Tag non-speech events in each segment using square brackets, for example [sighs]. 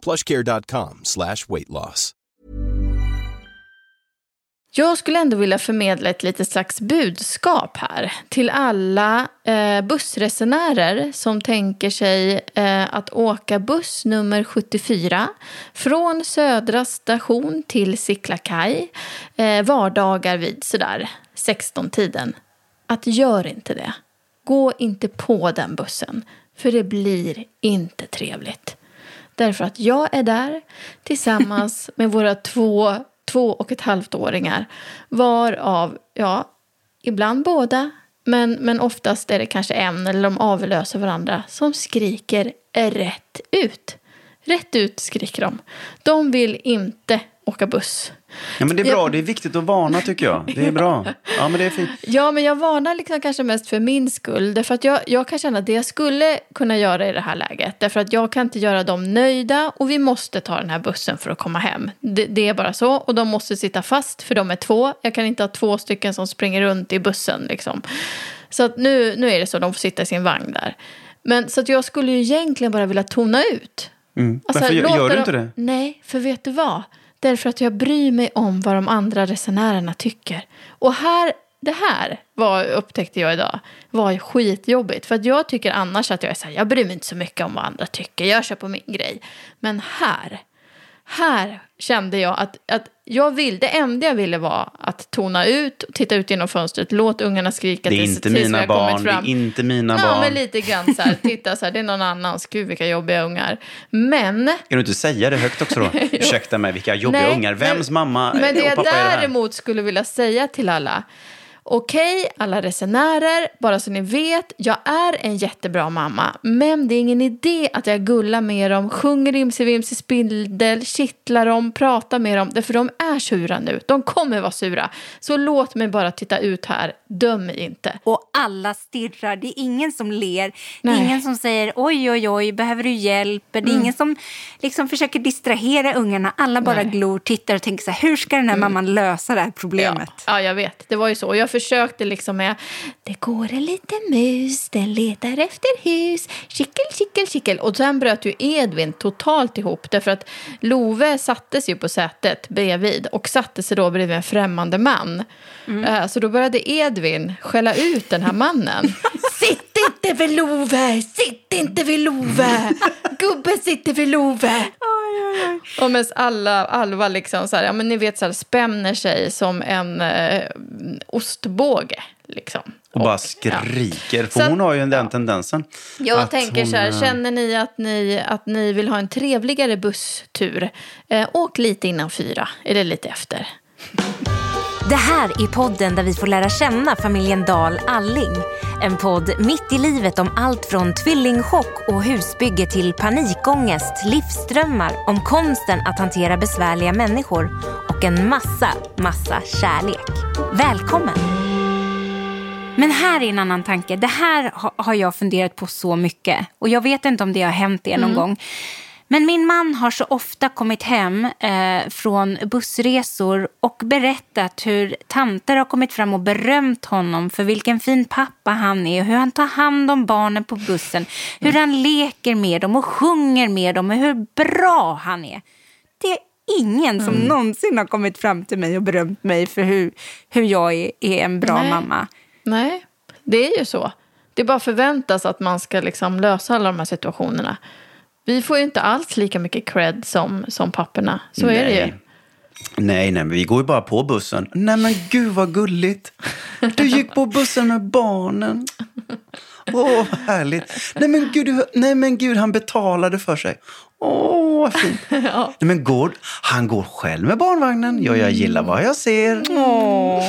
plushcare.com slash weight loss. Jag skulle ändå vilja förmedla ett litet slags budskap här till alla eh, bussresenärer som tänker sig eh, att åka buss nummer 74 från Södra station till Siklakaj eh, vardagar vid sådär 16-tiden. Att gör inte det. Gå inte på den bussen, för det blir inte trevligt. Därför att jag är där tillsammans [laughs] med våra två två och ett halvt åringar. Varav, ja, ibland båda, men, men oftast är det kanske en eller de avlöser varandra som skriker rätt ut. Rätt ut skriker de. De vill inte åka buss. Ja, men det är bra. Det är viktigt att varna tycker jag. Det är bra. [laughs] Ja, men det är fint. Ja, men jag varnar liksom kanske mest för min skull. Därför att jag, jag kan känna att det jag skulle kunna göra i det här läget. Därför att jag kan inte göra dem nöjda och vi måste ta den här bussen för att komma hem. Det, det är bara så. Och de måste sitta fast för de är två. Jag kan inte ha två stycken som springer runt i bussen liksom. Så att nu, nu är det så. De får sitta i sin vagn där. Men så att jag skulle ju egentligen bara vilja tona ut. Mm. Alltså, Varför gör, gör du inte det? Nej, för vet du vad? Därför att jag bryr mig om vad de andra resenärerna tycker. Och här, det här var, upptäckte jag idag var skitjobbigt. För att jag tycker annars att jag är så här, jag bryr mig inte så mycket om vad andra tycker. Jag kör på min grej. Men här, här kände jag att, att jag vill, det enda jag ville var att tona ut, titta ut genom fönstret, låt ungarna skrika det är tills, inte mina barn, Det är inte mina ja, barn. Ja, men lite grann så här, titta så här, det är någon annans, gud vilka jobbiga ungar. Men... Kan du inte säga det högt också då? [laughs] Ursäkta mig, vilka jobbiga Nej, ungar. Vems men, mamma men det och pappa är det här? däremot skulle vilja säga till alla, Okej, okay, alla resenärer, bara så ni vet, jag är en jättebra mamma. Men det är ingen idé att jag gullar med dem, sjunger Imse Vimse Spindel, kittlar dem, pratar med dem. Därför de är sura nu. De kommer vara sura. Så låt mig bara titta ut här. Döm mig inte. Och alla stirrar. Det är ingen som ler. Det är ingen som säger oj, oj, oj, behöver du hjälp? Det är mm. ingen som liksom försöker distrahera ungarna. Alla bara Nej. glor, tittar och tänker så här, hur ska den här mm. mamman lösa det här problemet? Ja. ja, jag vet. Det var ju så. Jag försökte liksom med Det går en liten mus, den letar efter hus. Kickel, kickel, kickel Och sen bröt ju Edvin totalt ihop Därför att Love sattes ju på sätet bredvid Och satte sig då bredvid en främmande man. Mm. Eh, så då började Edvin skälla ut den här mannen. [laughs] Sitt inte vid Love, sitt inte vid Love Gubben sitter vid Love och medan alla, Alva liksom så här, ja men ni vet så här, spänner sig som en eh, ostbåge. Liksom. Och, bara skriker, ja. för så hon har ju den tendensen. Jag tänker hon, så här, eh, känner ni att, ni att ni vill ha en trevligare busstur, eh, åk lite innan fyra, eller lite efter. Det här är podden där vi får lära känna familjen Dahl Alling. En podd mitt i livet om allt från tvillingchock och husbygge till panikångest, livsdrömmar, om konsten att hantera besvärliga människor och en massa, massa kärlek. Välkommen! Men här är en annan tanke. Det här har jag funderat på så mycket och jag vet inte om det har hänt er någon mm. gång. Men min man har så ofta kommit hem eh, från bussresor och berättat hur tanter har kommit fram och berömt honom för vilken fin pappa han är, hur han tar hand om barnen på bussen, hur han leker med dem och sjunger med dem och hur bra han är. Det är ingen som mm. någonsin har kommit fram till mig och berömt mig för hur, hur jag är, är en bra Nej. mamma. Nej, det är ju så. Det bara förväntas att man ska liksom lösa alla de här situationerna. Vi får ju inte alls lika mycket cred som, som papporna. Så nej. är det ju. Nej, nej, men vi går ju bara på bussen. Nej, men gud vad gulligt. Du gick på bussen med barnen. Åh, oh, härligt. Nej men, gud, nej, men gud, han betalade för sig. Åh, vad fint. [laughs] ja. Nej, men går, han går själv med barnvagnen. Ja, jag gillar vad jag ser. Åh.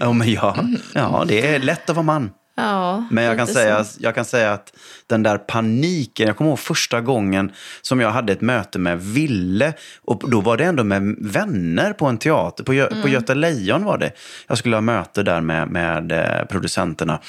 Ja, men ja, ja, det är lätt att vara man. Ja, Men jag kan, säga, så. jag kan säga att den där paniken, jag kommer ihåg första gången som jag hade ett möte med Ville. Och då var det ändå med vänner på en teater, på, Gö- Mm. på Göta Lejon var det. Jag skulle ha möte där med, med eh, producenterna.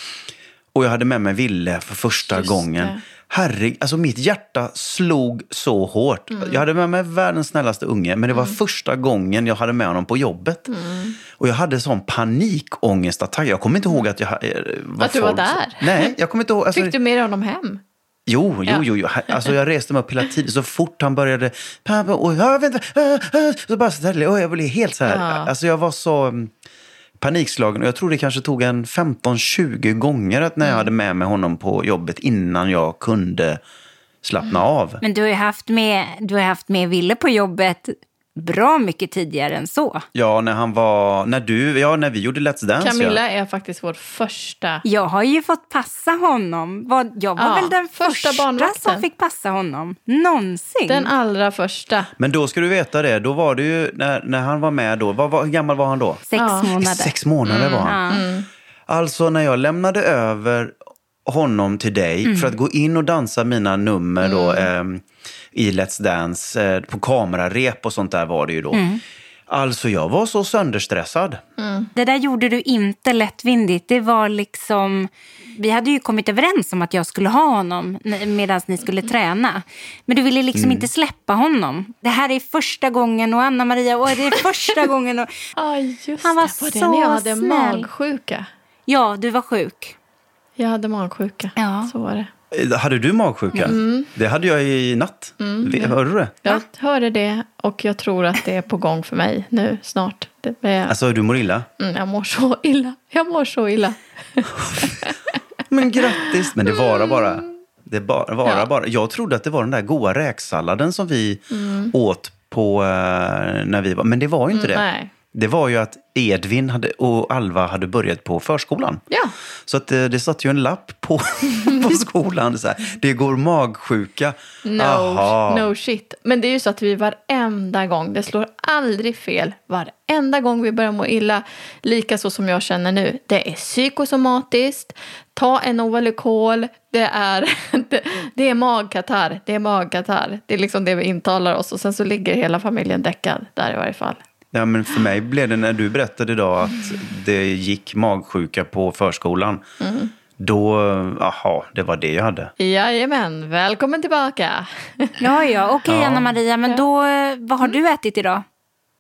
Och jag hade med mig Ville för första Just gången. det. Herregud, alltså mitt hjärta slog så hårt. Mm. Jag hade med mig världens snällaste unge, men det var första gången jag hade med honom på jobbet. Mm. Och jag hade sån panikångestattack. Jag kommer inte ihåg att jag eh, var Att du var där? Nej, jag kommer inte ihåg. Alltså, Fick du med honom hem? Jo, jo, Ja. jo. jo. Alltså, jag reste mig upp hela tiden. Så fort han började... Och inte, äh, äh, så bara ställde och jag blev helt så här. Ja. Alltså, jag var så mm, panikslagen. Och jag tror det kanske tog en 15-20 gånger att när jag hade med mig honom på jobbet innan jag kunde slappna av. Men du har ju haft med, du har haft med Ville på jobbet bra mycket tidigare än så. Ja, när han var... När du... Ja, när vi gjorde Let's Dance. Camilla Ja. är faktiskt vår första. Jag har ju fått passa honom. Vad- Jag var Ja, väl den första första, som fick passa honom. Någonsin. Den allra första. Men då ska du veta det. Då var det ju... När, när han var med då... Vad, var, hur gammal var han då? Sex Ja. månader. Sex månader var han. Alltså när jag lämnade över honom till dig för att gå in och dansa mina nummer då ehm, i Let's Dance eh, på kamerarep och sånt där var det ju då. Alltså jag var så sönderstressad. Det där gjorde du inte lättvindigt. Det var liksom... Vi hade ju kommit överens om att jag skulle ha honom medan ni skulle träna. Men du ville liksom inte släppa honom. Det här är första gången och Anna-Maria, och det är första [laughs] gången. Och... Ja, just Han var det. Var det så när jag hade snäll. magsjuka? Ja, du var sjuk. Jag hade magsjuka. Ja. Så var det. Eh, Hade du magsjuka? Det hade jag i natt. Vi- Hörde du det? Jag hörde det och jag tror att det är på gång för mig nu snart. Det är, Alltså du mår illa? mm, jag mår så illa. Jag mår så illa. [laughs] Men grattis! Men det var bara. Det bara, var Ja. bara. Jag trodde att det var den där goda räksalladen som vi åt på eh, när vi var. Men det var ju inte det. Nej. Det var ju att Edvin hade, och Alva hade börjat på förskolan. Ja. Så att det, det satt ju en lapp på, [laughs] på skolan. Så här, det går magsjuka. No, Aha. no shit. Men det är ju så att vi varenda gång, det slår aldrig fel, varenda gång vi börjar må illa, lika så som jag känner nu, det är psykosomatiskt, ta en Novalucol, det är, [laughs] det, det är magkatarr, det är magkatarr. Det är liksom det vi intalar oss och sen så ligger hela familjen däckad där i varje fall. Ja, men för mig blev det när du berättade idag att det gick magsjuka på förskolan. Mm. Då, aha, det var det jag hade. Jajamän, välkommen tillbaka. Ja, ja. Okej, Ja. Anna-Maria, men då, eh, vad har du ätit idag?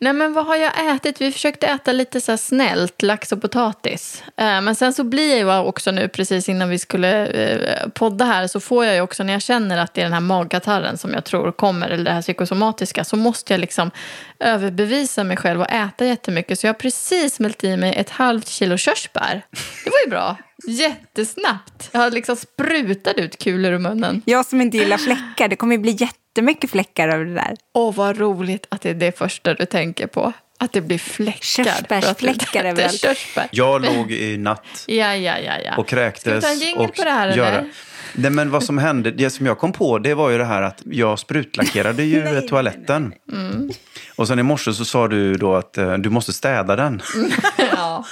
Nej men vad har jag ätit? Vi försökte äta lite så här snällt, lax och potatis. Eh, men sen så blir jag ju också nu, precis innan vi skulle eh, podda här, så får jag ju också när jag känner att det är den här magkatarren som jag tror kommer, eller det här psykosomatiska, så måste jag liksom överbevisa mig själv och äta jättemycket. Så jag har precis smält i mig ett halvt kilo körsbär. Det var ju bra. Jättesnabbt. Jag har liksom sprutat ut kulor ur munnen. Jag som inte gillar fläckar, det kommer ju bli jättemycket fläckar över det där. Åh, vad roligt att det är det första du tänker på. Att det blir fläckar. Körsbärsfläckar [laughs] överallt. körsbär. Jag låg i natt Ja, ja, ja, ja. och kräktes. Ska vi ta en och på det här eller? Nej, men vad som hände, det som jag kom på, det var ju det här att jag sprutlackerade ju [laughs] Nej, nej, toaletten. Mm. Och sen i morse så sa du då att eh, du måste städa den. [laughs] ja.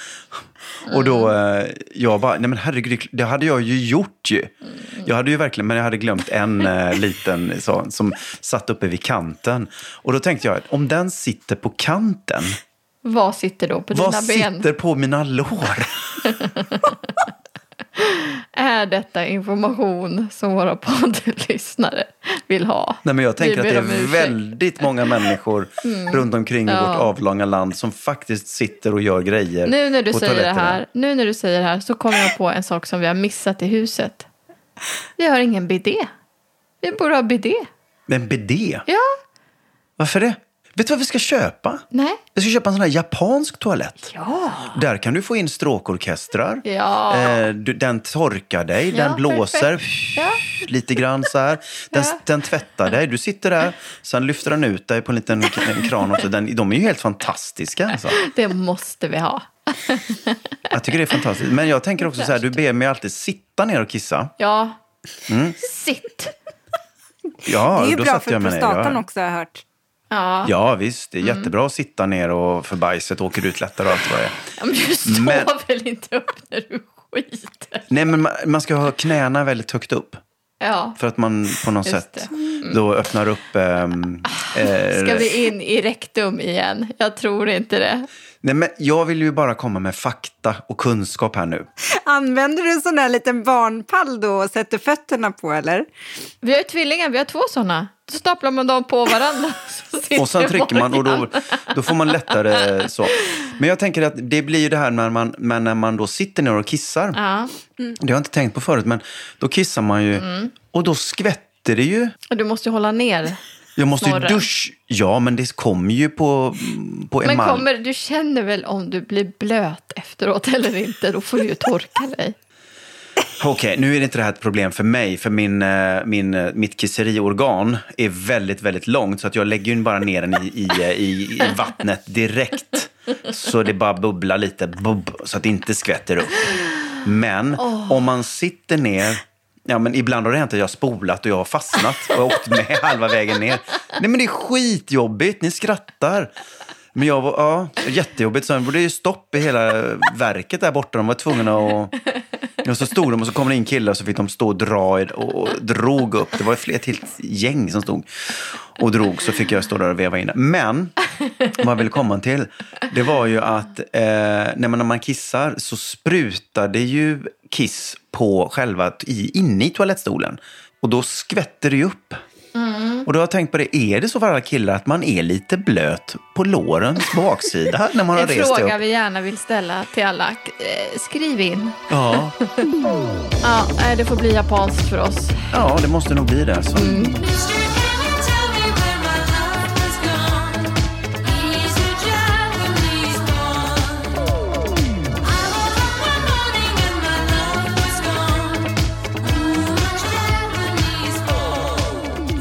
Och då, eh, jag bara, nej men herregud, det- hade jag ju gjort ju. Mm. Jag hade ju verkligen, men jag hade glömt en eh, [laughs] liten så, som satt uppe vid kanten. Och då tänkte jag, om den sitter på kanten, Vad sitter då på vad dina ben? sitter på mina lår? [laughs] [laughs] Är detta information som våra poddlyssnare vill ha? Nej, men jag tänker att Vi det ber om är väldigt många människor [laughs] runt omkring i Ja. vårt avlånga land som faktiskt sitter och gör grejer Nu när du säger det här, nu när du säger det här så kommer jag på en sak som vi har missat i huset. Vi har ingen bidé. Vi borde ha bidé. Men bidé? Ja, Varför det? Vet du vad vi ska köpa? nej. Jag ska köpa en sån här japansk toalett. Ja. Där kan du få in stråkorkestrar. Ja. Eh, du, den torkar dig, Ja, den blåser perfekt. Ja. [laughs] lite grann så här. Den, Ja. den tvättar dig, du sitter där, sen lyfter den ut dig på en liten en kran. Också. Den, de är ju helt fantastiska. Alltså. Det måste vi ha. Jag tycker det är fantastiskt. Men jag tänker också så här, du ber mig alltid sitta ner och kissa. Ja. Mm. Sitt. Ja, det är ju då bra för ner. prostatan Ja. också har jag hört. Ja. Ja, visst. Det är jättebra att sitta ner och för bajset åker ut lättare och allt vad det är. Ja, Men du står Men- väl inte upp när du skiter. Nej, men man, man ska ha knäna väldigt högt upp. Ja. För att man på något Just sätt då öppnar upp... ehm, eh, Ska vi in i rektum igen? Jag tror inte det. Nej, men jag vill ju bara komma med fakta och kunskap här nu. Använder du en sån där liten barnpall då och sätter fötterna på eller? Vi har ju tvillingar, vi har två sådana. Då staplar man dem på varandra. Och sen trycker man och då, då får man lättare så. Men jag tänker att det blir ju det här när man, men när man då sitter ner och kissar. Ja, Det har jag inte tänkt på förut, men då kissar man ju Mm. och då skvätter det ju. och du måste ju hålla ner. Jag måste ju dusch. Ja, men det kommer ju på, på Men emalj. kommer, du känner väl om du blir blöt efteråt eller inte? Då får du ju torka dig. Okej, nu är inte det här ett problem för mig, för min, eh, min, eh, mitt kisseriorgan är väldigt, väldigt långt, så att jag lägger ju bara ner den i, i, eh, i, i vattnet direkt. Så det bara bubblar lite, bubb, så att det inte skvätter upp. Men om man sitter ner, ja men ibland har det hänt att jag har spolat och jag har fastnat och åkt med [laughs] halva vägen ner. Nej men det är skitjobbigt, ni skrattar. Men jag var, ja, jättejobbigt. Sen var det ju stopp i hela verket där borta. De var tvungna att... Och så stod de och så kom det in killar och så fick de stå och dra och, och drog upp. Det var ett helt gäng som stod och drog. Så fick jag stå där och veva in det. Men vad jag ville komma till, det var ju att eh, när, man, när man kissar så sprutar det ju kiss på själva, i, inne i toalettstolen. Och då skvätter det ju upp. Och då har jag tänkt på det, är det så för alla killar att man är lite blöt på lårens [laughs] baksida när man har En rest sig fråga upp? vi gärna vill ställa till alla. Eh, Skriv in. Ja, [laughs] Ja, nej, det får bli japanskt för oss. ja, det måste nog bli det. Så.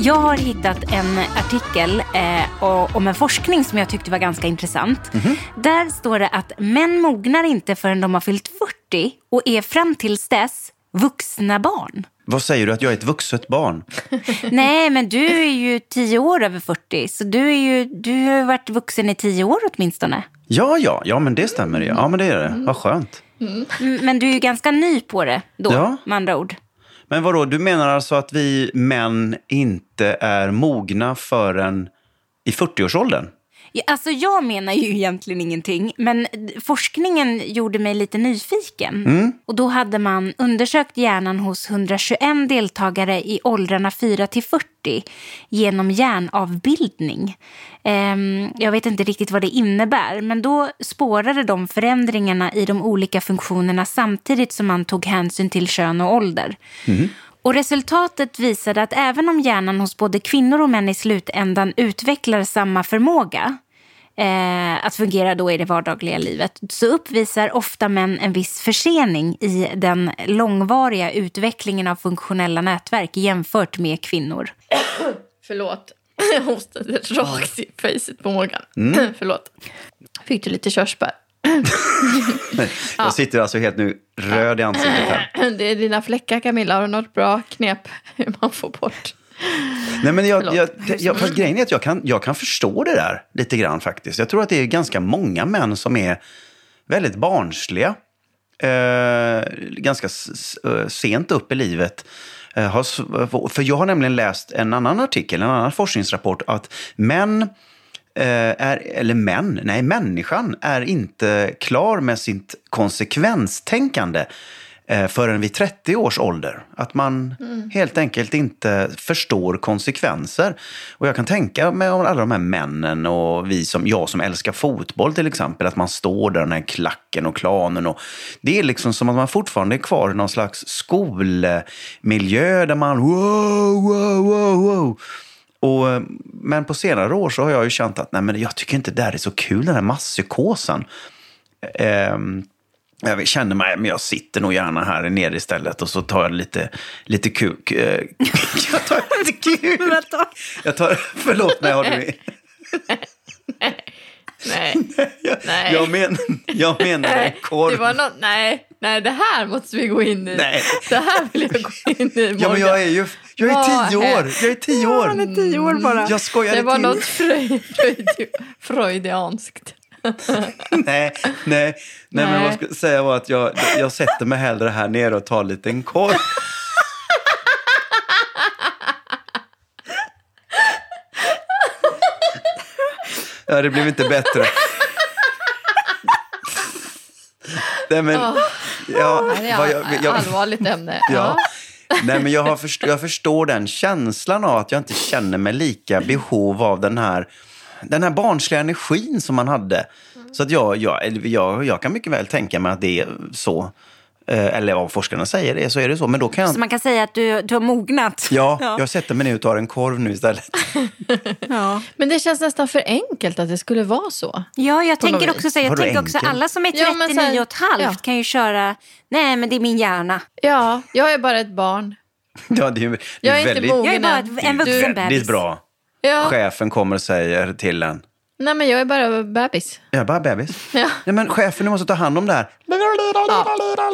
Jag har hittat en artikel eh, om en forskning som jag tyckte var ganska intressant. Där står det att män mognar inte förrän de har fyllt 40 och är fram tills dess vuxna barn. Vad säger du, att jag är ett vuxet barn? [laughs] Nej, men du är ju 10 år över 40, så du, är ju, du har varit vuxen i 10 år åtminstone. Ja, ja, ja, men det stämmer. Ja, men det är det. Vad skönt. Mm, Men du är ju ganska ny på det då, Ja. med andra ord. Men vadå, du menar alltså att vi män inte är mogna förrän i 40-årsåldern? Alltså jag menar ju egentligen ingenting, men forskningen gjorde mig lite nyfiken. Och då hade man undersökt hjärnan hos 121 deltagare i åldrarna 4 till 40 genom hjärnavbildning. Ehm, jag vet inte riktigt vad det innebär, men då spårade de förändringarna i de olika funktionerna samtidigt som man tog hänsyn till kön och ålder. Och resultatet visade att även om hjärnan hos både kvinnor och män i slutändan utvecklar samma förmåga eh, att fungera då i det vardagliga livet så uppvisar ofta män en viss försening i den långvariga utvecklingen av funktionella nätverk jämfört med kvinnor. [coughs] Förlåt. [coughs] Jag hostade rakt i facet på Morgan. Mm. [coughs] Förlåt. Fick du lite körsbär? [laughs] Jag sitter alltså helt nu röd i ansiktet här. [laughs] Det är dina fläckar Camilla. Har du något bra knep hur [laughs] man får bort? Nej, men jag, jag, jag, fast grejen är att jag kan, jag kan förstå det där lite grann faktiskt. Jag tror att det är ganska många män som är väldigt barnsliga. Eh, ganska eh, sent upp i livet. Eh, har, s- för jag har nämligen läst en annan artikel, en annan forskningsrapport, att män eh, är, eller män, nej människan är inte klar med sitt konsekvenstänkande eh, förrän vid 30 års ålder. Att man helt enkelt inte förstår konsekvenser. Och jag kan tänka mig om alla de här männen och vi som, jag som älskar fotboll till exempel, att man står där, den här klacken och klanen. Och det är liksom som att man fortfarande är kvar i någon slags skolmiljö där man wow, wow, wow, wow. Och, eh, men på senare år så har jag ju känt att nej, men jag tycker inte det där är så kul, den här masspsykosen. Ehm, jag känner mig, men jag sitter nog gärna här nere istället och så tar jag lite, lite kuk. eh, [laughs] jag tar [laughs] lite kuk. Jag tar, förlåt mig, har du... Nej. Jag, Nej. jag, men, jag menar en Nej, korv. det var något, nej, nej, det här måste vi gå in i. Nej. Det här vill jag gå in i. Ja, men jag är ju jag är tio år. Jag är tio år. Han är tio år bara. Jag skojade Det var till. något fröjd, freudianskt. [laughs] nej, nej, nej, men vad jag skulle säga var att jag, jag sätter mig hellre här nere och tar en liten korv. Ja, det blev inte bättre. Nej, men, ja, Det är jag, allvarligt ämne. Ja. Nej, men jag, har först, jag förstår den känslan av att jag inte känner mig lika behov av den här, den här barnsliga energin som man hade. Så att jag, jag, jag, jag kan mycket väl tänka mig att det är så. Eh, Eller vad forskarna säger, det, så är det så. Men då kan jag... Så man kan säga att du, du har mognat. Ja, [laughs] Ja. jag sätter mig ner och tar en korv nu istället. [laughs] Ja. Men det känns nästan för enkelt att det skulle vara så. Ja, jag På tänker också så. Jag tänker också alla som är Ja, men 39 så här- och ett halvt ja. kan ju köra, nej men det är min hjärna. Ja, jag är bara ett barn. [laughs] Ja, det är, det är Jag är inte väldigt, mogen Jag är bara ett, en vuxen Du- bebis. väldigt bra. Ja. Chefen kommer och säger till en. Nej, men jag är bara bebis. Jag är bara bebis. [laughs] Ja. Nej, men chefen, du måste ta hand om det här. Ja.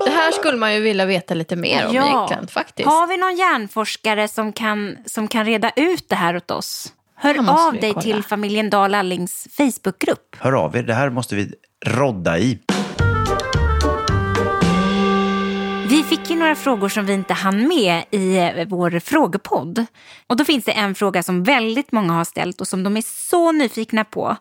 Det här skulle man ju vilja veta lite mer om egentligen, faktiskt. Har vi någon hjärnforskare som kan, som kan reda ut det här åt oss? Hör av dig kolla. till familjen Dahl Allings Facebookgrupp. Hör av er, det här måste vi rodda i. fick ju några frågor som vi inte hann med i eh, vår frågepodd. Och då finns det en fråga som väldigt många har ställt och som de är så nyfikna på.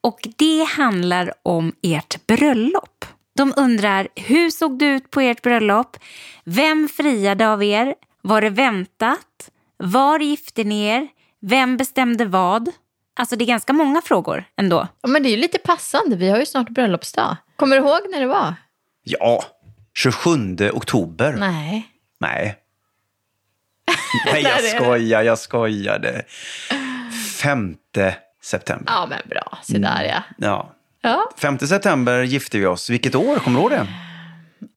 Och det handlar om ert bröllop. De undrar, hur såg det ut på ert bröllop? Vem friade av er? Var det väntat? Var gifte ni er? Vem bestämde vad? Alltså det är ganska många frågor ändå. Ja, men det är ju lite passande. Vi har ju snart bröllopsdag. Kommer du ihåg när det var? Ja, 27 oktober. Nej. Nej. [laughs] Nej, jag skojar, jag skojade. 5 september. Ja, men bra. Se där ja. Ja. ja. 5 september gifte vi oss. Vilket år? Kommer du ihåg det?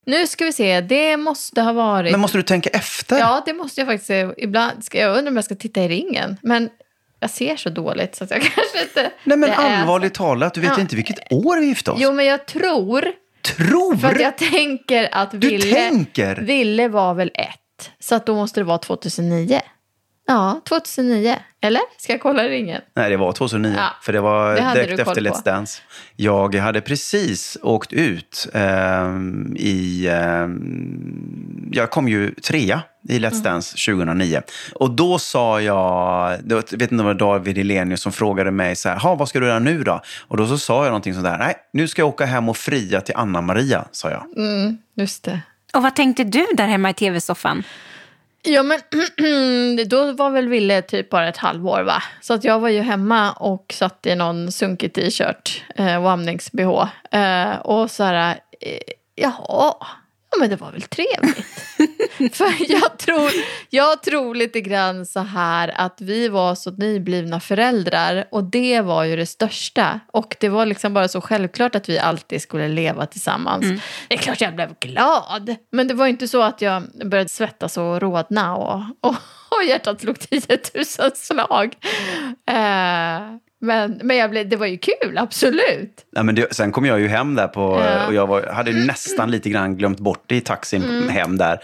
Nu ska vi se. Det måste ha varit... Men måste du tänka efter? Ja, det måste jag faktiskt. Ibland ska jag undra om jag ska titta i ringen. Men jag ser så dåligt så att jag [laughs] kanske inte... Nej, men det är- allvarligt talat, du vet Ja. inte vilket år vi gifte oss. Jo, men jag tror... Tror? För att jag tänker att Du Ville... tänker? Ville var väl ett. Så att då måste det vara 2009. Ja, 2009. Eller? Ska jag kolla ringen? Nej, det var 2009. Ja, För det var det direkt efter på. Let's Dance. Jag hade precis åkt ut ehm, i... ehm, jag kom ju trea i Let's Mm. Dance 2009. Och då sa jag... Då, vet inte om det var David Elenius som frågade mig så här, "Ha, vad ska du göra nu då? Och då så sa jag någonting sådär, nej, nu ska jag åka hem och fria till Anna-Maria, sa jag. Mm, just det. Och vad tänkte du där hemma i tv-soffan? Ja, men [clears throat] då var väl Ville typ bara ett halvår, va? Så att jag var ju hemma och satt i någon sunkig t-shirt eh, och amnings-bh. Eh, och så här, eh, jaha, ja men det var väl trevligt. [laughs] För jag tror, jag tror lite grann så här att vi var så nyblivna föräldrar och det var ju det största. Och det var liksom bara så självklart att vi alltid skulle leva tillsammans. Det är klart jag blev glad, men det var inte så att jag började svettas och rodna och, och, och hjärtat slog 10 000 slag. Eh, men men jag blev, det var ju kul, absolut. Nej, men det, sen kom jag ju hem där på, Ja. Mm. och jag var, hade nästan lite grann glömt bort det i taxin hem där.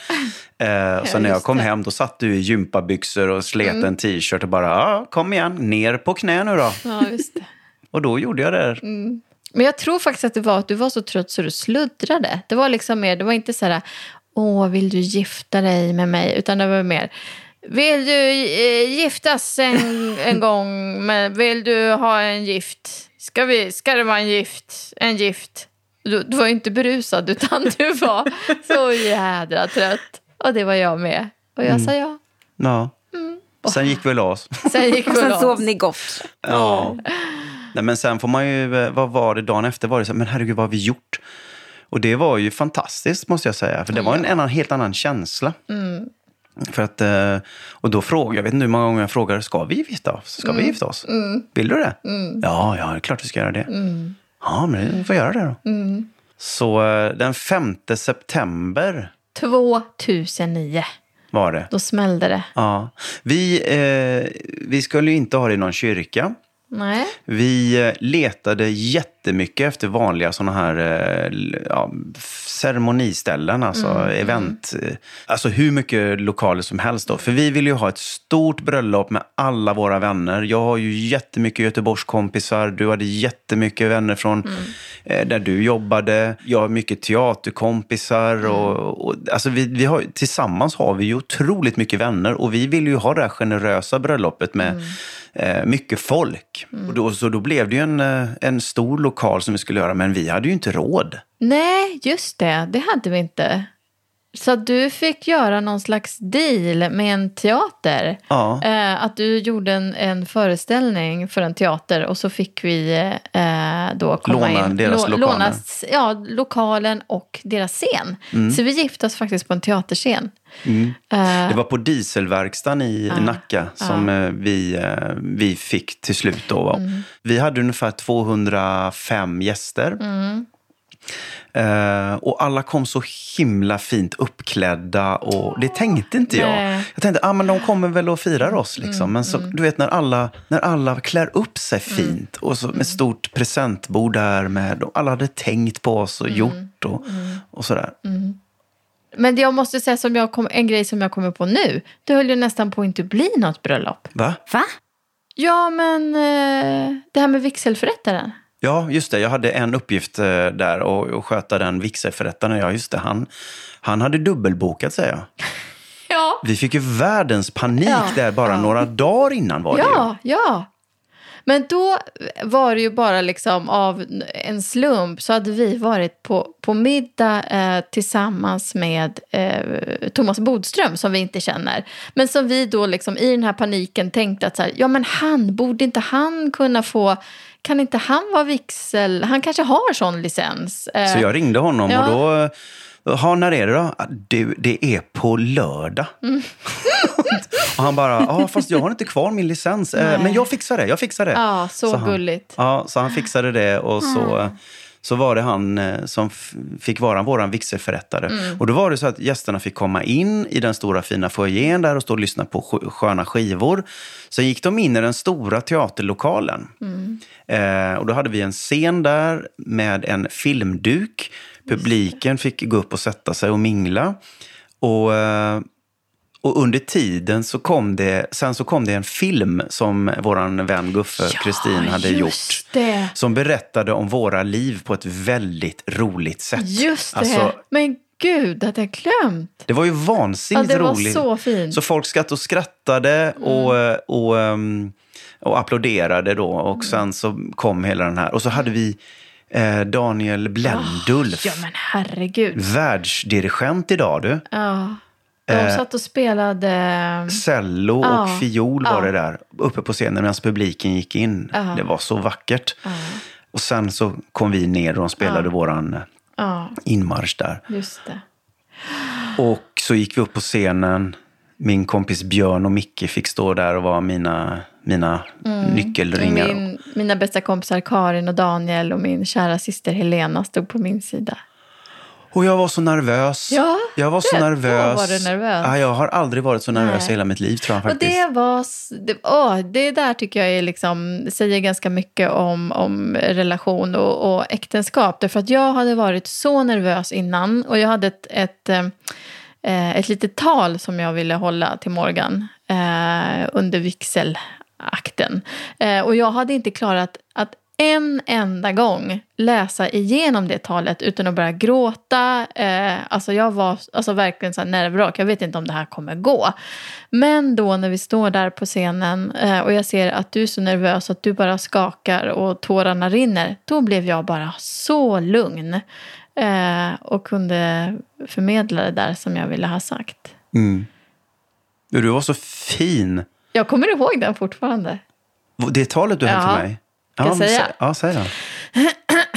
Eh, och så Ja, när jag kom det. Mm. hem då satt du i gympabyxor och slet en t-shirt och bara, ja, kom igen, ner på knä nu då. Ja. Och då gjorde jag det. Men jag tror faktiskt att det var att du var så trött så du sluddrade. Det var liksom mer, det var inte så här, åh, vill du gifta dig med mig? Utan det var mer, vill du eh, giftas en, en gång? Men vill du ha en gift? Ska, vi, ska det vara en gift? En gift? Du, du var ju inte berusad, utan du var så jädra trött. Och det var jag med. Och jag sa ja. Ja. Mm. Sen gick vi och la oss. Sen gick vi [laughs] Och sen sov ni gott. Ja. Nej, men sen får man ju, eh, vad var det dagen efter? Var det så, här, men herregud, vad har vi gjort? Och det var ju fantastiskt måste jag säga. För det var en annan, helt annan känsla. För att, eh, och då frågade, jag vet inte hur många gånger jag frågar, ska vi gifta oss? Ska vi gifta oss? Vill du det? Ja, ja, det är klart vi ska göra det. Ja, men vi får göra det då. Så eh, den 5 september 2009, var det. då smällde det. Ja. Vi, eh, vi skulle ju inte ha det i någon kyrka. Nej. Vi eh, letade jättemycket efter vanliga sådana här eh, ja, ceremoniställen, alltså event. eh, Alltså hur mycket lokaler som helst då. För vi vill ju ha ett stort bröllop med alla våra vänner. Jag har ju jättemycket Göteborgskompisar. Du hade jättemycket vänner från eh, där du jobbade. Jag har mycket teaterkompisar. Och, och, alltså vi, vi har, tillsammans har vi ju otroligt mycket vänner. Och vi vill ju ha det här generösa bröllopet med eh, mycket folk. Och då, så då blev det ju en, eh, en stor lokal som vi skulle göra, men vi hade ju inte råd. Nej, just det. Det hade vi inte. Så du fick göra någon slags deal med en teater. Ja. Eh, att du gjorde en, en föreställning för en teater och så fick vi eh, då komma Låna in. deras lokaler. låna s- ja, lokalen och deras scen. Mm. Så vi gifte oss faktiskt på en teaterscen. Eh, Det var på dieselverkstaden i Nacka som eh, vi, eh, vi fick till slut. Då. Mm. Vi hade ungefär 205 gäster. Mm. Eh, och alla kom så himla fint uppklädda och det tänkte inte jag. Nej. Mm, Jag tänkte, ah, men de kommer väl och firar oss liksom. Men så, du vet när alla, när alla klär upp sig fint och så med stort presentbord där med, och alla hade tänkt på oss Mm. och gjort och, och sådär. Men jag måste säga som jag kom, en grej som jag kommer på nu. Det höll ju nästan på att inte bli något bröllop. Va? Va? Ja, men eh, det här med vigselförrättaren. Ja, just det. Jag hade en uppgift eh, där och, och sköta den vigselförrättaren. Ja, just det. Han, han hade dubbelbokat, säger jag. Ja. Vi fick ju världens panik Ja, där bara några dagar innan var det ju. Ja, ja. Men då var det ju bara liksom av en slump så hade vi varit på, på middag eh, tillsammans med eh, Thomas Bodström som vi inte känner. Men som vi då liksom i den här paniken tänkte att så här, ja men han, borde inte han kunna få, kan inte han vara vigsel, han kanske har sån licens. Eh, Så jag ringde honom Ja. och då... Ja, när är det då? "Ah, Du, det är på lördag. Mm. [laughs] och han bara, ja fast jag har inte kvar min licens. Eh, Nej. Men jag fixar det, jag fixar det. Ja, så han. gulligt. Ja, så han fixade det och så, så var det han eh, som fick vara vår vigselförrättare. Mm. Och då var det så att gästerna fick komma in i den stora fina foajén där och stå och lyssna på skö- sköna skivor. Sen gick de in i den stora teaterlokalen. Mm. Eh, och då hade vi en scen där med en filmduk. Publiken fick gå upp och sätta sig och mingla. Och, eh, och under tiden så kom det, sen så kom det en film som våran vän Guffe Kristin hade just gjort. det. Som berättade om våra liv på ett väldigt roligt sätt. Just det. Alltså, men gud, hade jag glömt. det var ju vansinnigt Ja, det var roligt. så fint. Så folk skrattade och skrattade och, Mm. och, ehm, och applåderade då. Och Mm. sen så kom hela den här. Och så hade vi eh, Daniel Blendulf. Ja, men herregud. Världsdirigent idag du. Ja. De Eh, satt och spelade... Cello och Ja, fiol var ja. det där. Uppe på scenen medan publiken gick in. Ja. Det var så vackert. Och sen så kom vi ner och de spelade våran eh, inmarsch där. just det. Och så gick vi upp på scenen. Min kompis Björn och Micke fick stå där och vara mina, mina nyckelringar. Min, mina bästa kompisar Karin och Daniel och min kära syster Helena stod på min sida. Och jag var så nervös. Ja, jag var så nervös. var du nervös. Ja, jag har aldrig varit så nervös Nej. i hela mitt liv tror jag Och faktiskt. det var... Det, åh, det där tycker jag är liksom, säger ganska mycket om, om relation och, och äktenskap. Därför att jag hade varit så nervös innan och jag hade ett, ett, eh, ett litet tal som jag ville hålla till Morgan eh, under vigselakten. Eh, och jag hade inte klarat att en enda gång läsa igenom det talet utan att börja gråta. Eh, alltså jag var alltså verkligen så här nervrak. Jag vet inte om det här kommer gå. Men då när vi står där på scenen eh, och jag ser att du är så nervös att du bara skakar och tårarna rinner. Då blev jag bara så lugn. Eh, och kunde förmedla det där som jag ville ha sagt. Mm. Du var så fin. Jag kommer ihåg den fortfarande. Det talet du höll Ja. till mig. Ska men säga? sä- Ja, säg det.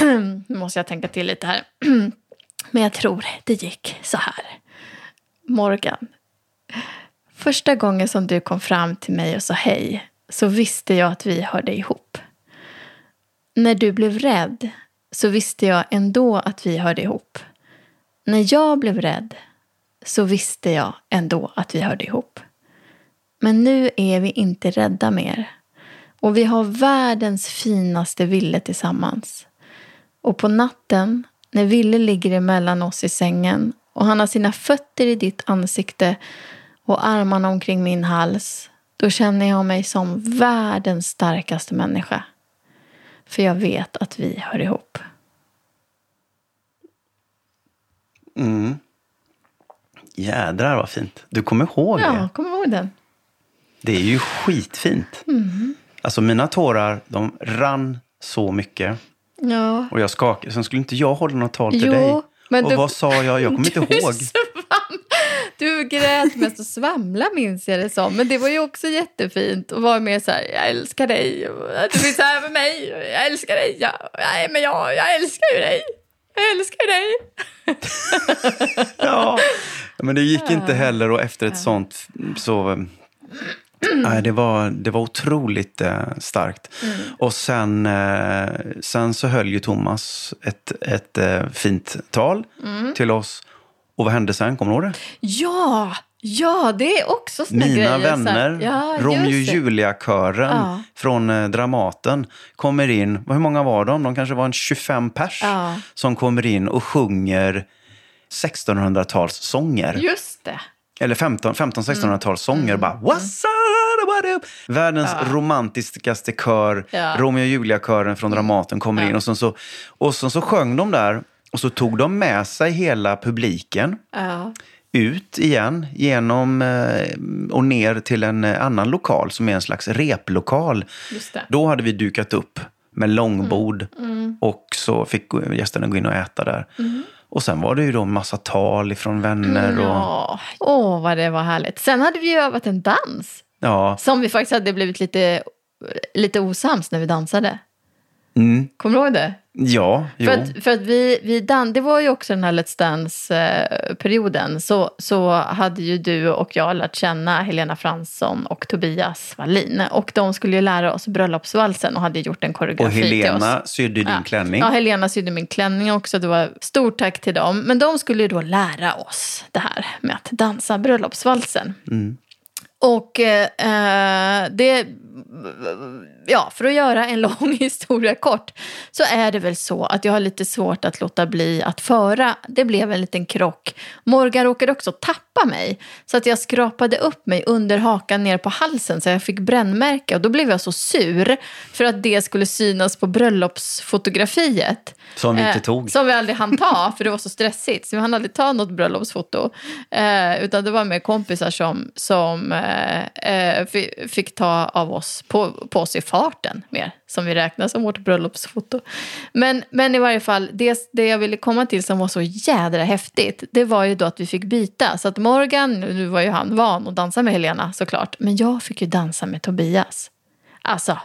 [clears throat] Nu måste jag tänka till lite här. [clears throat] Men jag tror det gick så här. Morgan. Första gången som du kom fram till mig och sa hej så visste jag att vi hörde ihop. När du blev rädd så visste jag ändå att vi hörde ihop. När jag blev rädd så visste jag ändå att vi hörde ihop. Men nu är vi inte rädda mer. Och vi har världens finaste Ville tillsammans. Och på natten, när Ville ligger emellan oss i sängen och han har sina fötter i ditt ansikte och armarna omkring min hals, då känner jag mig som världens starkaste människa. För jag vet att vi hör ihop. Jädrar vad fint. Du kommer ihåg Ja, det? kom ihåg den. Det är ju skitfint. Mm. Alltså mina tårar, de rann så mycket. Ja. Och jag skakade. Sen skulle inte jag hålla något tal till Jo, dig. men och du- vad sa jag? Jag kommer inte [laughs] ihåg. svam- Du grät mest och svamla minns jag det som. Men det var ju också jättefint att vara med så här, jag älskar dig. och Du finns här för mig. och Jag älskar dig. Ja, nej, men jag, jag älskar ju dig. Jag älskar dig. [laughs] Ja. Men det gick inte heller och efter ett sånt så... eh, Nej, det var, det var otroligt eh, starkt. Mm. Och sen, eh, sen så höll ju Thomas ett, ett eh, fint tal Mm. till oss. Och vad hände sen? Kommer du ihåg det? Ja, ja, det är också såna Mina grejer. här. vänner, ja, Romeo. Julia-kören Ja. från Dramaten kommer in. Hur många var de? De kanske var en 25 pers Ja. som kommer in och sjunger 1600-talssånger. Just det. Eller 15 15-1600-talssånger. Mm. Bara, What's up, what up? Världens romantiskaste kör, Ja. Romeo och Julia-kören från Dramaten kommer in. Och sen, så, och sen så sjöng de där. Och så tog de med sig hela publiken Ja. ut igen genom eh, och ner till en eh, annan lokal som är en slags replokal. Då hade vi dukat upp med långbord Mm. och så fick gästerna gå in och äta där. Mm. Och sen var det ju då massa tal ifrån vänner och Ja. Åh, vad det var härligt. Sen hade vi ju övat en dans. ja, Som vi faktiskt hade blivit lite, lite osams när vi dansade. Mm, Kommer du ihåg det? ja, jo. För att, för att vi, vi dan- det var ju också den här Let's Dance-perioden. Så, så hade ju du och jag lärt känna Helena Fransson och Tobias Wallin. Och de skulle ju lära oss bröllopsvalsen och hade gjort en och koreografi till oss. Helena sydde din Ja. klänning. Ja, Helena sydde min klänning också. Det var stort tack till dem. Men de skulle ju då lära oss det här med att dansa bröllopsvalsen. Och eh, det, ja, för att göra en lång [laughs] historia kort så är det väl så att jag har lite svårt att låta bli att föra. Det blev en liten krock. Morgan råkade också tappa mig så att jag skrapade upp mig under hakan ner på halsen så jag fick brännmärke och då blev jag så sur för att det skulle synas på bröllopsfotografiet. Som vi inte Eh, tog. Som vi aldrig hann ta, för det var så stressigt. Så vi hann aldrig ta något bröllopsfoto. Eh, utan det var med kompisar som, som eh, eh, fi- fick ta av oss på, på oss i farten mer. Som vi räknar som vårt bröllopsfoto. Men, men i varje fall, det, det jag ville komma till som var så jädra häftigt. Det var ju då att vi fick byta. Så att Morgan, nu var ju han van att dansa med Helena såklart. Men jag fick ju dansa med Tobias. Alltså,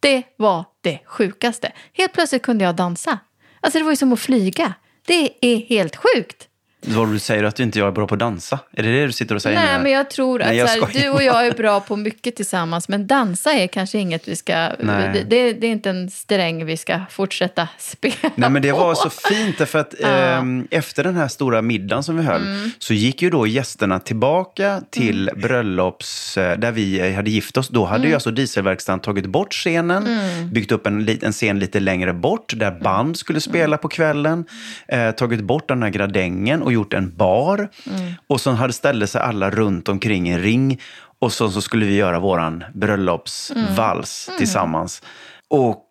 det var det sjukaste. Helt plötsligt kunde jag dansa. Alltså det var ju som att flyga. Det är helt sjukt. Vad du säger att du inte är bra på att dansa? Är det det du sitter och säger Nej, nu? men jag tror att Nej, jag här, du och jag är bra på mycket tillsammans. Men dansa är kanske inget vi ska... Det, det, det är inte en sträng vi ska fortsätta [laughs] spela Nej, men det på. var så fint därför att ehm, efter den här stora middagen som vi höll Mm. så gick ju då gästerna tillbaka till bröllops, eh, där vi eh, hade gift oss. Då hade Mm. ju alltså dieselverkstaden tagit bort scenen, byggt upp en, en scen lite längre bort där Mm. band skulle spela på kvällen, eh, tagit bort den här gradängen och gjort en bar. Mm. Och så hade ställde sig alla runt omkring en ring och så, så skulle vi göra våran bröllopsvals Mm. tillsammans. Och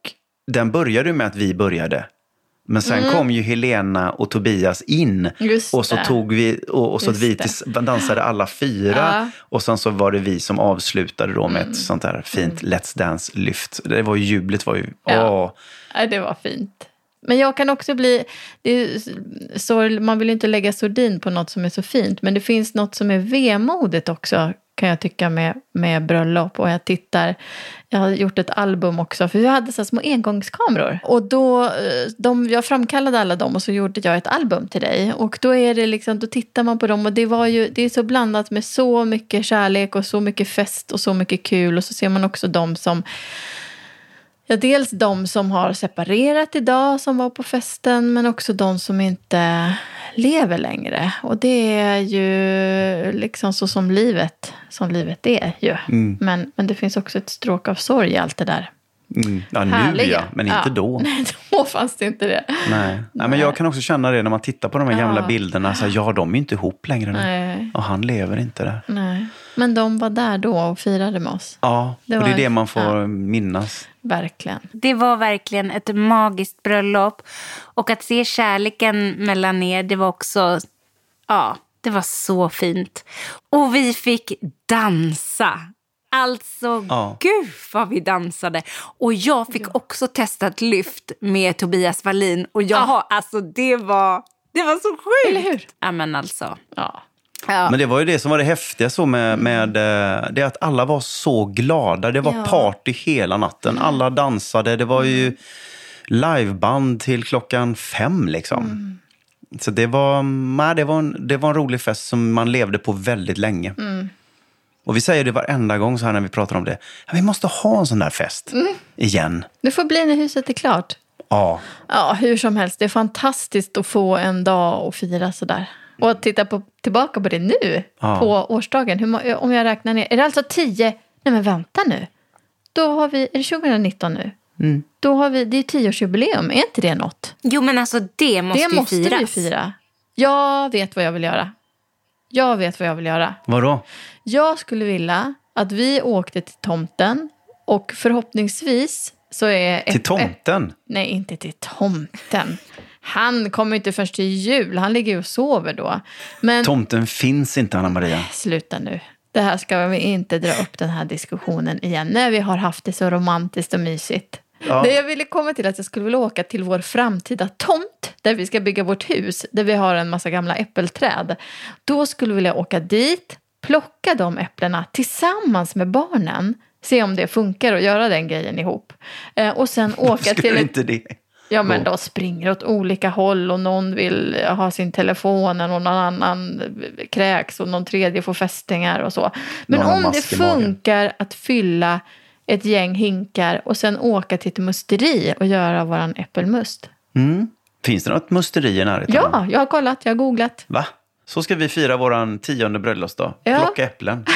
den började med att vi började. Men sen kom ju Helena och Tobias in. Mm. Just och så det. tog vi och, och så att vi tills, dansade alla fyra. Ja. Mm. Och sen så var det vi som avslutade då med ett sånt där fint Let's Dance-lyft. Det var ju jublet var ju... Ja. Åh. Det var fint. Men jag kan också bli... Det så, man vill ju inte lägga sordin på något som är så fint. Men det finns något som är vemodigt också kan jag tycka med, med bröllop. Och jag tittar, jag har gjort ett album också. För vi hade så små engångskameror. Och då, eh, de, jag framkallade alla dem och så gjorde jag ett album till dig. Och då är det liksom, då tittar man på dem och det var ju, det är så blandat med så mycket kärlek och så mycket fest och så mycket kul. Och så ser man också de som Ja, dels de som har separerat idag som var på festen men också de som inte lever längre. Och det är ju liksom så som livet, som livet är ju. Mm. Men, men det finns också ett stråk av sorg i allt det där. Mm. Ja, nu Härliga. ja, men inte Ja. då. [laughs] Nej, då fanns det inte det. Nej. Nej, men jag kan också känna det när man tittar på de här gamla Ja. bilderna. Så här, ja, de är inte ihop längre nu. Nej, Och han lever inte där. nej. Men de var där då och firade med oss. Ja, Det och det är det man får ja. minnas. Verkligen. Det var verkligen ett magiskt bröllop. Och att se kärleken mellan er, det var också... Ja, det var så fint. Och vi fick dansa. Alltså, Ja. gud vad vi dansade. Och jag fick också testa ett lyft med Tobias Wallin. Och jag har, alltså det var, det var så sjukt. Eller hur? Ja, men alltså. Ja. Ja. Men det var ju det som var det häftiga så med, med eh, det att alla var så glada. Det var Ja. party hela natten. Alla dansade. Det var ju liveband till klockan fem liksom. Så det var, nej, det, var en, det var en rolig fest som man levde på väldigt länge. Och vi säger det varenda gång så här när vi pratar om det. Vi måste ha en sån där fest igen. Det får bli när huset är klart. Ja, Ja, hur som helst. Det är fantastiskt att få en dag och fira sådär. Och att titta på, tillbaka på det nu, Ja. på årsdagen. Hur, om jag räknar ner. Är det alltså 10? Nej men vänta nu. Då har vi, är det 2019 nu? Mm. Då har vi, det är tioårsjubileum. Är inte det något? Jo, men alltså det måste det ju måste firas. vi fira. Jag vet vad jag vill göra. Jag vet vad jag vill göra. vadå? Jag skulle vilja att vi åkte till tomten och förhoppningsvis så är... Till tomten? Nej, inte till tomten. Han kommer inte först till jul. Han ligger och sover då. Men Tomten finns inte, Anna Maria. sluta nu. Det här ska vi inte dra upp den här diskussionen igen. När vi har haft det så romantiskt och mysigt. Ja. Det jag ville komma till att jag skulle vilja åka till vår framtida tomt där vi ska bygga vårt hus, där vi har en massa gamla äppelträd. Då skulle jag vilja åka dit, plocka de äpplena tillsammans med barnen, se om det funkar att göra den grejen ihop. Eh, och sen åka Skulle till ett inte det? Ja, men de springer åt olika håll och någon vill ha sin telefon och någon annan kräks och någon tredje får fästingar och så. Men Någon om det funkar att fylla ett gäng hinkar och sen åka till ett musteri och göra våran äppelmust. Mm. Finns det något musteri i närheten? Ja, jag har kollat, jag har googlat. Va? Så ska vi fira vår tionde bröllopsdag. Ja. Plocka äpplen. [laughs]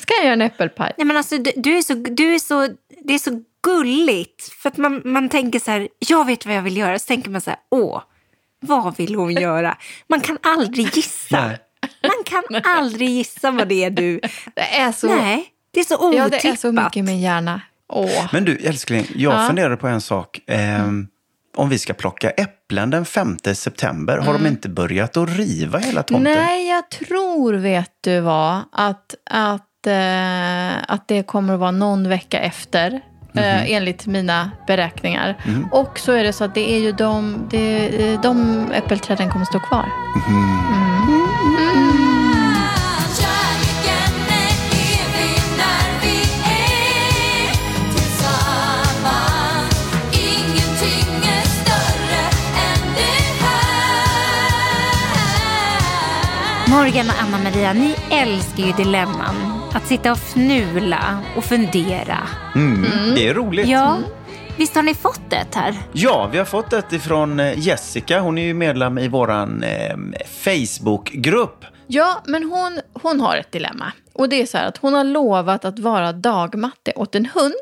Ska jag göra en äppelpaj? Nej, men alltså, du, du är så, du är så, det är så gulligt. För att man, man tänker så här, jag vet vad jag vill göra. Så tänker man så här, åh, vad vill hon göra? Man kan aldrig gissa. Nej. Man kan aldrig gissa vad det är du... Det är så, Nej, det är så ja, otippat. det är så mycket i min hjärna. Åh. Men du, älskling, jag Ja. funderade på en sak. Ehm, Om vi ska plocka äpplen den 5 september, har de inte börjat att riva hela tomten? Mm. Nej, jag tror, vet du vad, att, att, eh, att det kommer att vara någon vecka efter. Mhm. eh, enligt mina beräkningar. Och så är det så att det är ju de, det, de äppelträden kommer stå kvar. Här Morgan och Anna-Maria, ni älskar ju dilemman. Att sitta och fnula och fundera. Mm, Det är roligt. Ja, visst har ni fått ett här? Ja, vi har fått ett ifrån eh, Jessica. Hon är ju medlem i vår eh, Facebookgrupp. Ja, men hon, hon har ett dilemma. Och det är så här att hon har lovat att vara dagmatte åt en hund.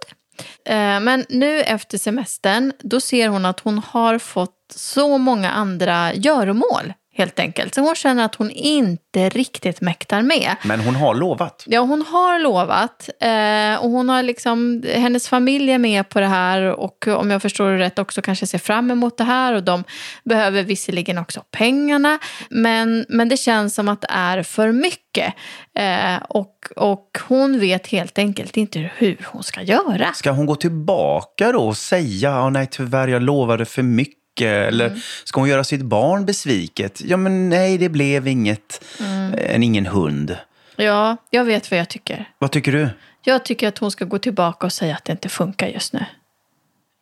Eh, Men nu efter semestern, då ser hon att hon har fått så många andra göromål. Helt enkelt. Så hon känner att hon inte riktigt mäktar med. Men hon har lovat. Ja, hon har lovat. Eh, och hon har liksom, hennes familj är med på det här och om jag förstår det rätt också kanske ser fram emot det här. Och de behöver visserligen också pengarna. Men, men det känns som att det är för mycket. Eh, och, och hon vet helt enkelt inte hur hon ska göra. Ska hon gå tillbaka då och säga oh, nej tyvärr jag lovade för mycket? Eller ska hon göra sitt barn besviket? Ja men nej det blev inget, en ingen hund. Ja, jag vet vad jag tycker. Vad tycker du? Jag tycker att hon ska gå tillbaka och säga att det inte funkar just nu.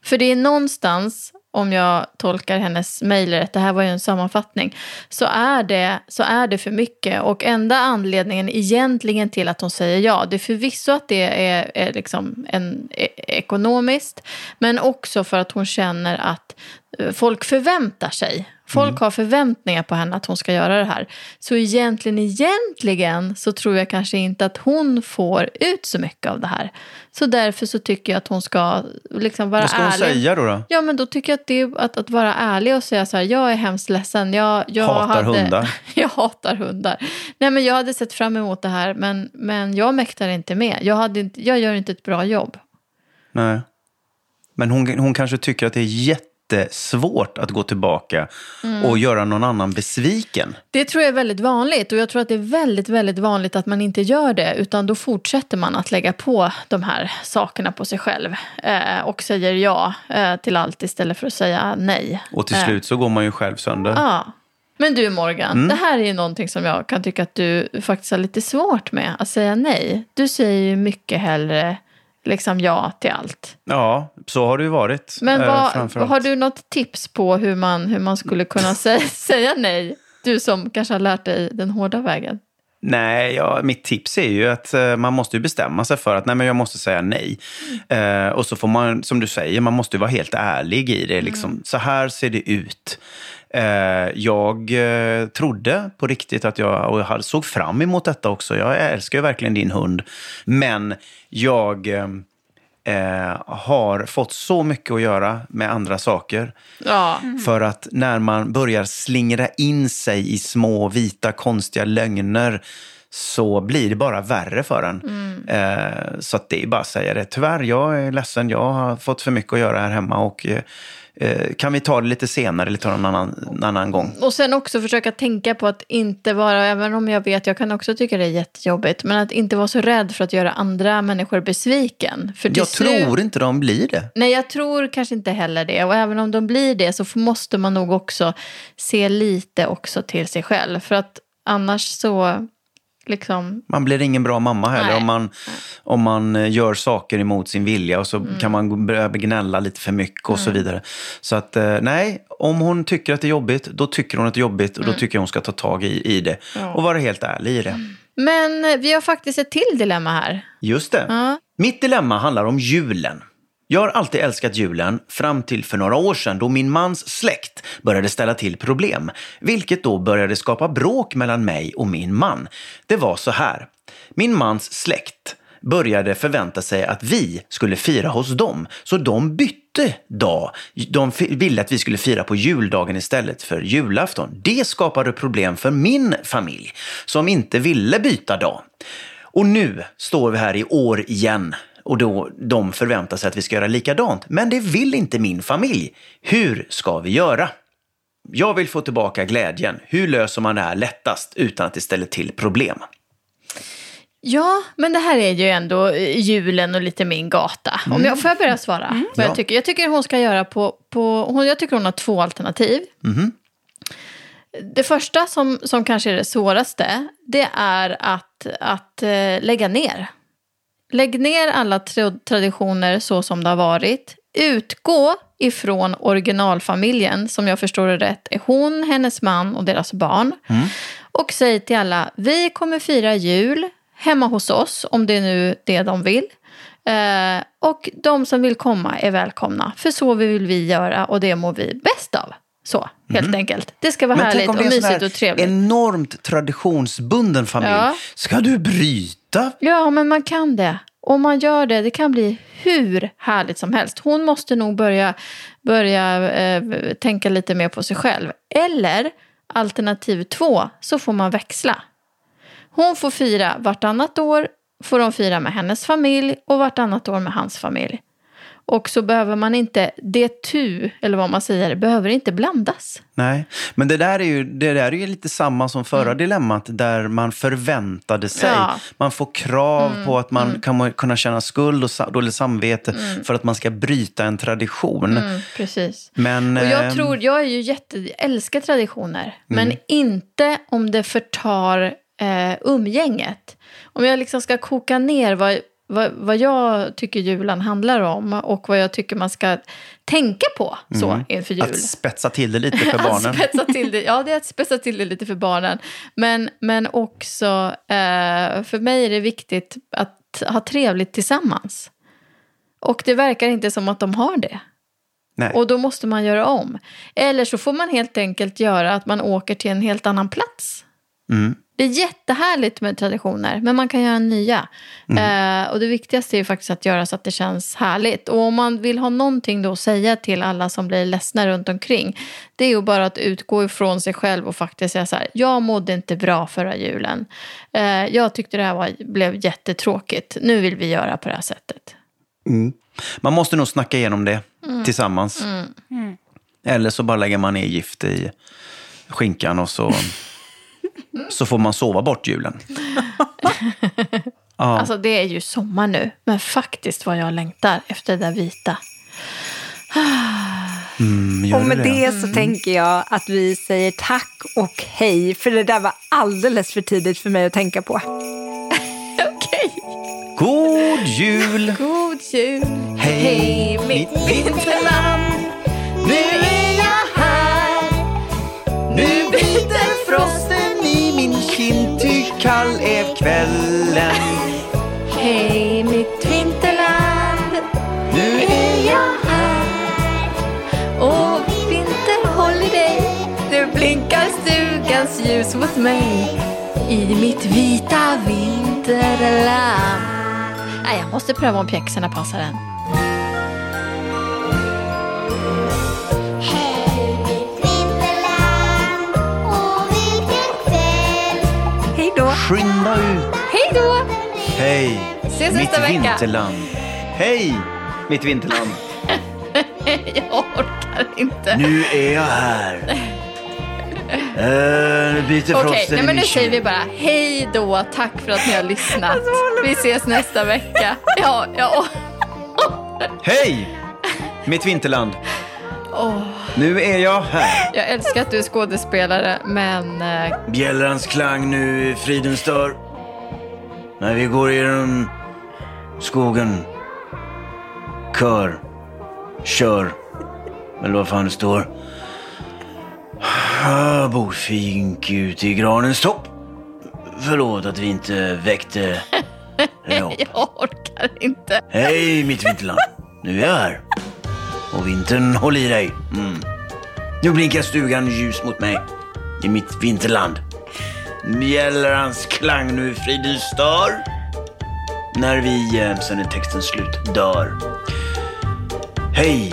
För det är någonstans, om jag tolkar hennes mejl rätt, det här var ju en sammanfattning, så är, det, så är det för mycket. Och enda anledningen egentligen till att hon säger ja, det är förvisso att det är, är liksom en, e- ekonomiskt, men också för att hon känner att eh, folk förväntar sig. Folk Mm. har förväntningar på henne att hon ska göra det här. Så egentligen, egentligen så tror jag kanske inte att hon får ut så mycket av det här. Så därför så tycker jag att hon ska liksom vara Vad ska hon ärlig. säga då? då? Ja, men då tycker jag att, det, är- att, att vara ärlig och säga så här, jag är hemskt ledsen. Jag, jag Hatar hade, hundar. [laughs] jag hatar hundar. Nej, men jag hade sett fram emot det här, men, men jag mäktar inte med. Jag, hade inte, jag gör inte ett bra jobb. Nej. Men hon, hon kanske tycker att det är jättesvårt att gå tillbaka Mm. och göra någon annan besviken. Det tror jag är väldigt vanligt och jag tror att det är väldigt, väldigt vanligt att man inte gör det utan då fortsätter man att lägga på de här sakerna på sig själv eh, och säger ja eh, till allt istället för att säga nej. Och till Eh, slut så går man ju själv sönder. Ja. Men du Morgan, Mm. det här är ju någonting som jag kan tycka att du faktiskt har lite svårt med att säga nej. Du säger ju mycket hellre liksom ja till allt. Ja, så har det ju varit. Men eh, vad, har du något tips på hur man, hur man skulle kunna [laughs] säga, säga nej? Du som kanske har lärt dig den hårda vägen. Nej, ja, mitt tips är ju att eh, man måste bestämma sig för att nej, men jag måste säga nej. Eh, och så får man, som du säger, man måste ju vara helt ärlig i det. Liksom. Så här ser det ut. Eh, jag eh, trodde på riktigt att jag, och jag såg fram emot detta också. Jag älskar ju verkligen din hund. Men jag eh, eh, har fått så mycket att göra med andra saker. Ja, För att när man börjar slingra in sig i små vita konstiga lögner så blir det bara värre för en. Eh, så att det är bara att säga det. Tyvärr, jag är ledsen. Jag har fått för mycket att göra här hemma. Och, eh, eh, kan vi ta det lite senare eller ta det en annan, annan gång? och sen också försöka tänka på att inte vara, även om jag vet, jag kan också tycka det är jättejobbigt, men att inte vara så rädd för att göra andra människor besviken. För Jag slut- tror inte de blir det. Nej, jag tror kanske inte heller det. Och även om de blir det så måste man nog också se lite också till sig själv. För att annars så, liksom, Man blir ingen bra mamma heller Nej. om man, om man eh, gör saker emot sin vilja och så Mm. kan man börja gnälla lite för mycket och så vidare. Så att eh, nej, om hon tycker att det är jobbigt, då tycker hon att det är jobbigt och Mm. då tycker jag hon ska ta tag i, i det och vara helt ärlig i det. Men eh, vi har faktiskt ett till dilemma här. Just det. Ja. Mitt dilemma handlar om julen. Jag har alltid älskat julen fram till för några år sedan då min mans släkt började ställa till problem. Vilket då började skapa bråk mellan mig och min man. Det var så här. Min mans släkt började förvänta sig att vi skulle fira hos dem. Så de bytte dag. De ville att vi skulle fira på juldagen istället för julafton. Det skapade problem för min familj som inte ville byta dag. Och nu står vi här i år igen och då de förväntar sig att vi ska göra likadant. Men det vill inte min familj. Hur ska vi göra? Jag vill få tillbaka glädjen. Hur löser man det här lättast utan att det ställer till problem? Ja, men det här är ju ändå julen och lite min gata. Om jag, får jag börja svara? Vad Ja. jag, tycker? jag tycker hon ska göra på... på hon, jag tycker hon har två alternativ. Det första som, som kanske är det svåraste, det är att, att eh, lägga ner. Lägg ner alla tra- traditioner så som det har varit. Utgå ifrån originalfamiljen, som jag förstår det rätt, är hon, hennes man och deras barn. Och säg till alla, vi kommer fira jul hemma hos oss, om det är nu det de vill. Eh, och de som vill komma är välkomna, för så vill vi göra och det mår vi bäst av. Så, helt enkelt. Det ska vara härligt och det är en sån mysigt här och trevligt. enormt traditionsbunden familj. Ja. Ska du bryta? Ja, men man kan det. Om man gör det, det kan bli hur härligt som helst. Hon måste nog börja, börja eh, tänka lite mer på sig själv. Eller alternativ två, så får man växla. Hon får fira vartannat år, får de fira med hennes familj och vartannat år med hans familj. Och så behöver man inte, det tu, eller vad man säger, behöver inte blandas. Nej, men det där är ju, det där är ju lite samma som förra dilemmat där man förväntade sig. Mm. Ja. Mm. Man får krav på att man kan kunna känna skuld och dåligt samvete för att man ska bryta en tradition. Mm, precis. Men, Och jag ehm, tror, jag är ju jätte, älskar traditioner. Men inte om det förtar eh, umgänget. Om jag liksom ska koka ner vad, vad, vad jag tycker julen handlar om och vad jag tycker man ska tänka på så inför jul. Att spetsa till det lite [laughs] för Att barnen. spetsa till det. Ja, det är att spetsa till det lite för barnen. Men, men också, eh, för mig är det viktigt att ha trevligt tillsammans. Och det verkar inte som att de har det. Nej. Och då måste man göra om. Eller så får man helt enkelt göra att man åker till en helt annan plats. Mm. Det är jättehärligt med traditioner, men man kan göra nya. Eh, och det viktigaste är ju faktiskt att göra så att det känns härligt. Och om man vill ha någonting då att säga till alla som blir ledsna runt omkring, det är ju bara att utgå ifrån sig själv och faktiskt säga så här, jag mådde inte bra förra julen. Eh, jag tyckte det här var, blev jättetråkigt. Nu vill vi göra på det här sättet. Man måste nog snacka igenom det tillsammans. Eller så bara lägger man ner gift i skinkan och så, [laughs] så får man sova bort julen. [laughs] Ja. Alltså det är ju sommar nu, men faktiskt vad jag längtar efter det där vita. [sighs] Mm, Och med du det så tänker jag att vi säger tack och hej, för det där var alldeles för tidigt för mig att tänka på. [laughs] Okej, God jul! [laughs] god jul. Hej, mitt vinterland. Nu är jag här. Nu biter frosten i min kind, ty kall är kvällen. Hej mitt vinterland. Nu är jag här. Och vinter håller dig. Nu blinkar stugans ljus mot mig. I mitt vita vinterland. Nej, jag måste pröva om pjäxorna passar än. Skynda ut. Hej då! Hej, Ses mitt nästa vecka. vinterland. Hej, mitt vinterland. [laughs] Jag orkar inte. Nu är jag här. Uh, nu biter Okej, frosten nej, men nu säger vi bara hej då. Tack för att ni har lyssnat. Vi ses nästa vecka. Ja, ja. Hej, mitt vinterland. Nu är jag här. Jag älskar att du är skådespelare, men eh, Bjällrans klang nu friden stör. När vi går genom skogen. Kör. Kör. Eller vad fan det står. Bor fink ut i granens topp. Förlåt att vi inte väckte [laughs] jag orkar inte. Hej mitt vinterland. Nu är jag här. Och vintern håll i dig. Mm. Nu blinkar stugan ljus mot mig. I mitt vinterland. Bjällrans klang nu friden stör. När vi, eh, sen är texten slut, dör. Hej!